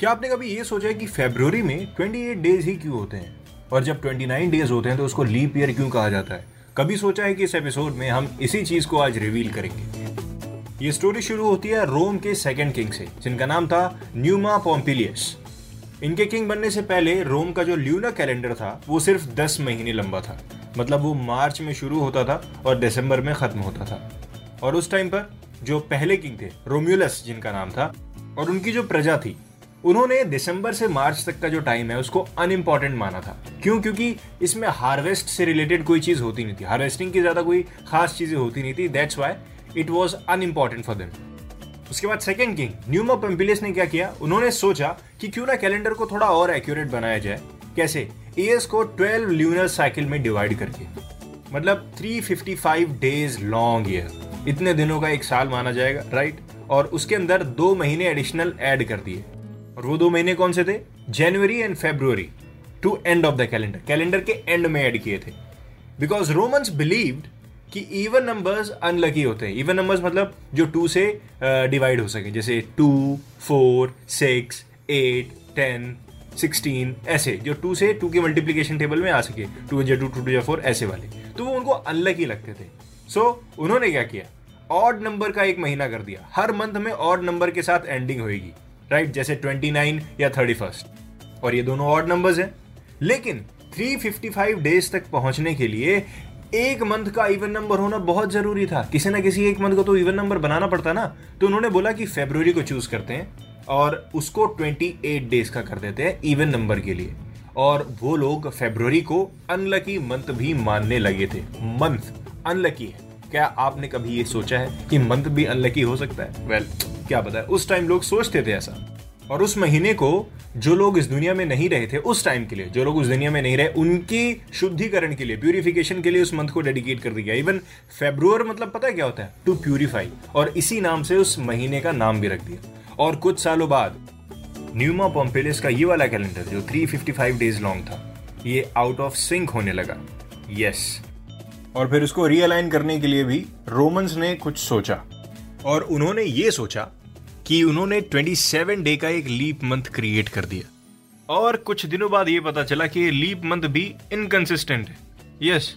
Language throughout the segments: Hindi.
क्या आपने कभी ये सोचा है कि फेब्रुवरी में 28 डेज़ ही क्यों होते हैं? और जब 29 डेज़ होते हैं तो उसको लीप ईयर क्यों कहा जाता है? कभी सोचा है कि इस एपिसोड में हम इसी चीज़ को आज रिवील करेंगे? ये स्टोरी शुरू होती है रोम के सेकेंड किंग से, जिनका नाम था न्यूमा पॉम्पिलियस इनके किंग बनने से पहले रोम का जो ल्यूना कैलेंडर था, वो सिर्फ़ 10 महीने लंबा था। मतलब वो मार्च में शुरू होता था और दिसंबर में खत्म होता था। और उस टाइम पर जो पहले किंग थे रोम्यूलस जिनका नाम था, और उनकी जो प्रजा थी उन्होंने दिसंबर से मार्च तक का जो टाइम है, उसको अनइम्पॉर्टेंट माना था। क्यों? क्योंकि इसमें हार्वेस्ट से रिलेटेड कोई चीज़ होती नहीं थी। हार्वेस्टिंग की ज़्यादा कोई खास चीज़ें होती नहीं थी। That's why it was unimportant for them उसके बाद सेकेंड किंग न्यूमा पेम्पिलियस ने क्या किया? उन्होंने सोचा कि क्यों ना कैलेंडर को थोड़ा और एक्यूरेट बनाया जाए। कैसे? ईयर्स को 12 ल्यूनर साइकिल में डिवाइड करके। मतलब 355 डेज़ लॉन्ग ईयर इतने दिनों का एक साल माना जाएगा राइट और उसके अंदर दो महीने एडिशनल ऐड कर दिए। और वो दो महीने कौन से थे? January and February to end of the calendar calendar के एंड में ऐड किए थे। बिकॉज़ रोमन्स बिलीव्ड कि इवन नंबर्स अनलकी होते हैं। इवन नंबर्स मतलब जो टू से डिवाइड uh, हो सके। जैसे two four six eight ten sixteen ऐसे। जो टू से टू के मल्टीप्लीकेशन टेबल में आ सके। टू या टू टू या फोर ऐसे वाले। तो वो उनको अनलकी लगते थे। सो so, उन्होंने क्या किया? ऑड नंबर का एक महीना कर दिया। हर मंथ में ऑड नंबर के साथ एंडिंग होगी राइट? जैसे ट्वेंटी नाइन या थर्टी फ़र्स्ट और ये दोनों ऑड नंबर्स हैं। लेकिन 355 डेज़ तक पहुँचने के लिए एक मंथ का इवन नंबर होना बहुत ज़रूरी था। किसी ना किसी एक मंथ को तो इवन नंबर बनाना पड़ता ना। तो उन्होंने बोला कि फेब्रुवरी को चूज़ करते हैं और उसको 28 डेज़ का कर देते हैं इवन नंबर के लिए। और वो लोग फेब्रुवरी को अनलकी मंथ भी मानने लगे थे। मंथ अनलकी है। क्या आपने कभी ये सोचा है कि मंथ भी अनलकी हो सकता है? वेल well, क्या पता उस टाइम लोग सोचते थे ऐसा। और उस महीने को जो लोग इस दुनिया में नहीं रहे थे, उस टाइम के लिए, जो लोग उस दुनिया में नहीं रहे, उनकी शुद्धिकरण के लिए प्यूरिफिकेशन के लिए उस मंथ को डेडिकेट कर दिया। इवन फेब्रुअर मतलब पता है क्या होता है? टू प्यूरिफाई और इसी नाम से उस महीने का नाम भी रख दिया। और कुछ सालों बाद न्यूमा पोम्पेलिस का ये वाला कैलेंडर जो 355 डेज़ लॉन्ग था, ये आउट ऑफ़ सिंक होने लगा। यस और फिर उसको रियलाइन करने के लिए भी रोमन्स ने कुछ सोचा। और उन्होंने ये सोचा कि उन्होंने 27 डे का एक लीप मंथ क्रिएट कर दिया। और कुछ दिनों बाद ये पता चला कि लीप मंथ भी इनकंसिस्टेंट है। यस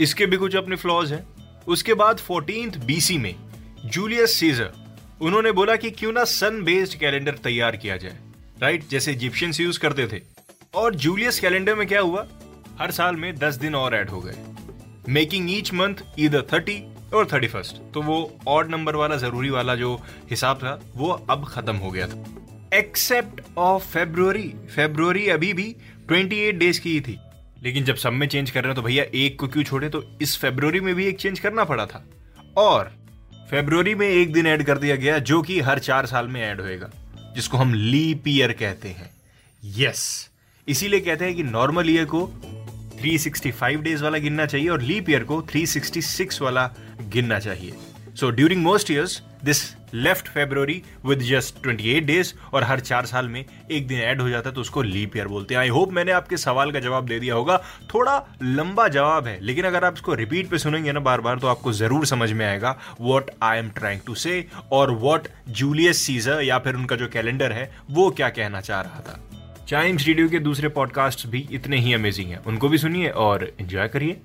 इसके भी कुछ अपने फ्लॉज हैं। उसके बाद फोर्टीन बीसी में जूलियस सीजर उन्होंने बोला कि क्यों ना सन बेस्ड कैलेंडर तैयार किया जाए। राइट जैसे इजिप्शियंस यूज़ करते थे। और जूलियस कैलेंडर में क्या हुआ? हर साल में दस दिन और ऐड हो गए। मेकिंग ईच मंथ इधर थर्टी और थर्टी फ़र्स्ट तो वो ऑड नंबर वाला, ज़रूरी वाला जो हिसाब था, वो अब खत्म हो गया था। एक्सेप्ट ऑफ़ फेब्रुवरी फेब्रुवरी अभी भी ट्वेंटी एट डेज़ की ही थी। लेकिन जब सब में चेंज कर रहे हैं तो भैया एक को क्यों छोड़े? तो इस फेब्रुवरी में भी एक चेंज करना पड़ा था। और फेब्रुवरी में एक दिन ऐड कर दिया गया, जो कि हर चार साल में ऐड होएगा, जिसको हम लीप ईयर कहते हैं। यस इसीलिए कहते हैं कि नॉर्मल ईयर को 365 डेज़ वाला गिनना चाहिए और लीप ईयर को 366 वाला गिनना चाहिए। So during most years this left February with just 28 days और हर चार साल में एक दिन ऐड हो जाता है तो उसको लीप ईयर बोलते हैं। आई होप मैंने आपके सवाल का जवाब दे दिया होगा। थोड़ा लंबा जवाब है, लेकिन अगर आप इसको रिपीट पे सुनेंगे ना बार बार तो आपको ज़रूर समझ में आएगा what I am trying to say और वॉट जूलियस सीजर या फिर उनका जो कैलेंडर है, वो क्या कहना चाह रहा था। चाइम्स रेडियो के दूसरे पॉडकास्ट भी इतने ही अमेजिंग हैं। उनको भी सुनिए और एंजॉय करिए।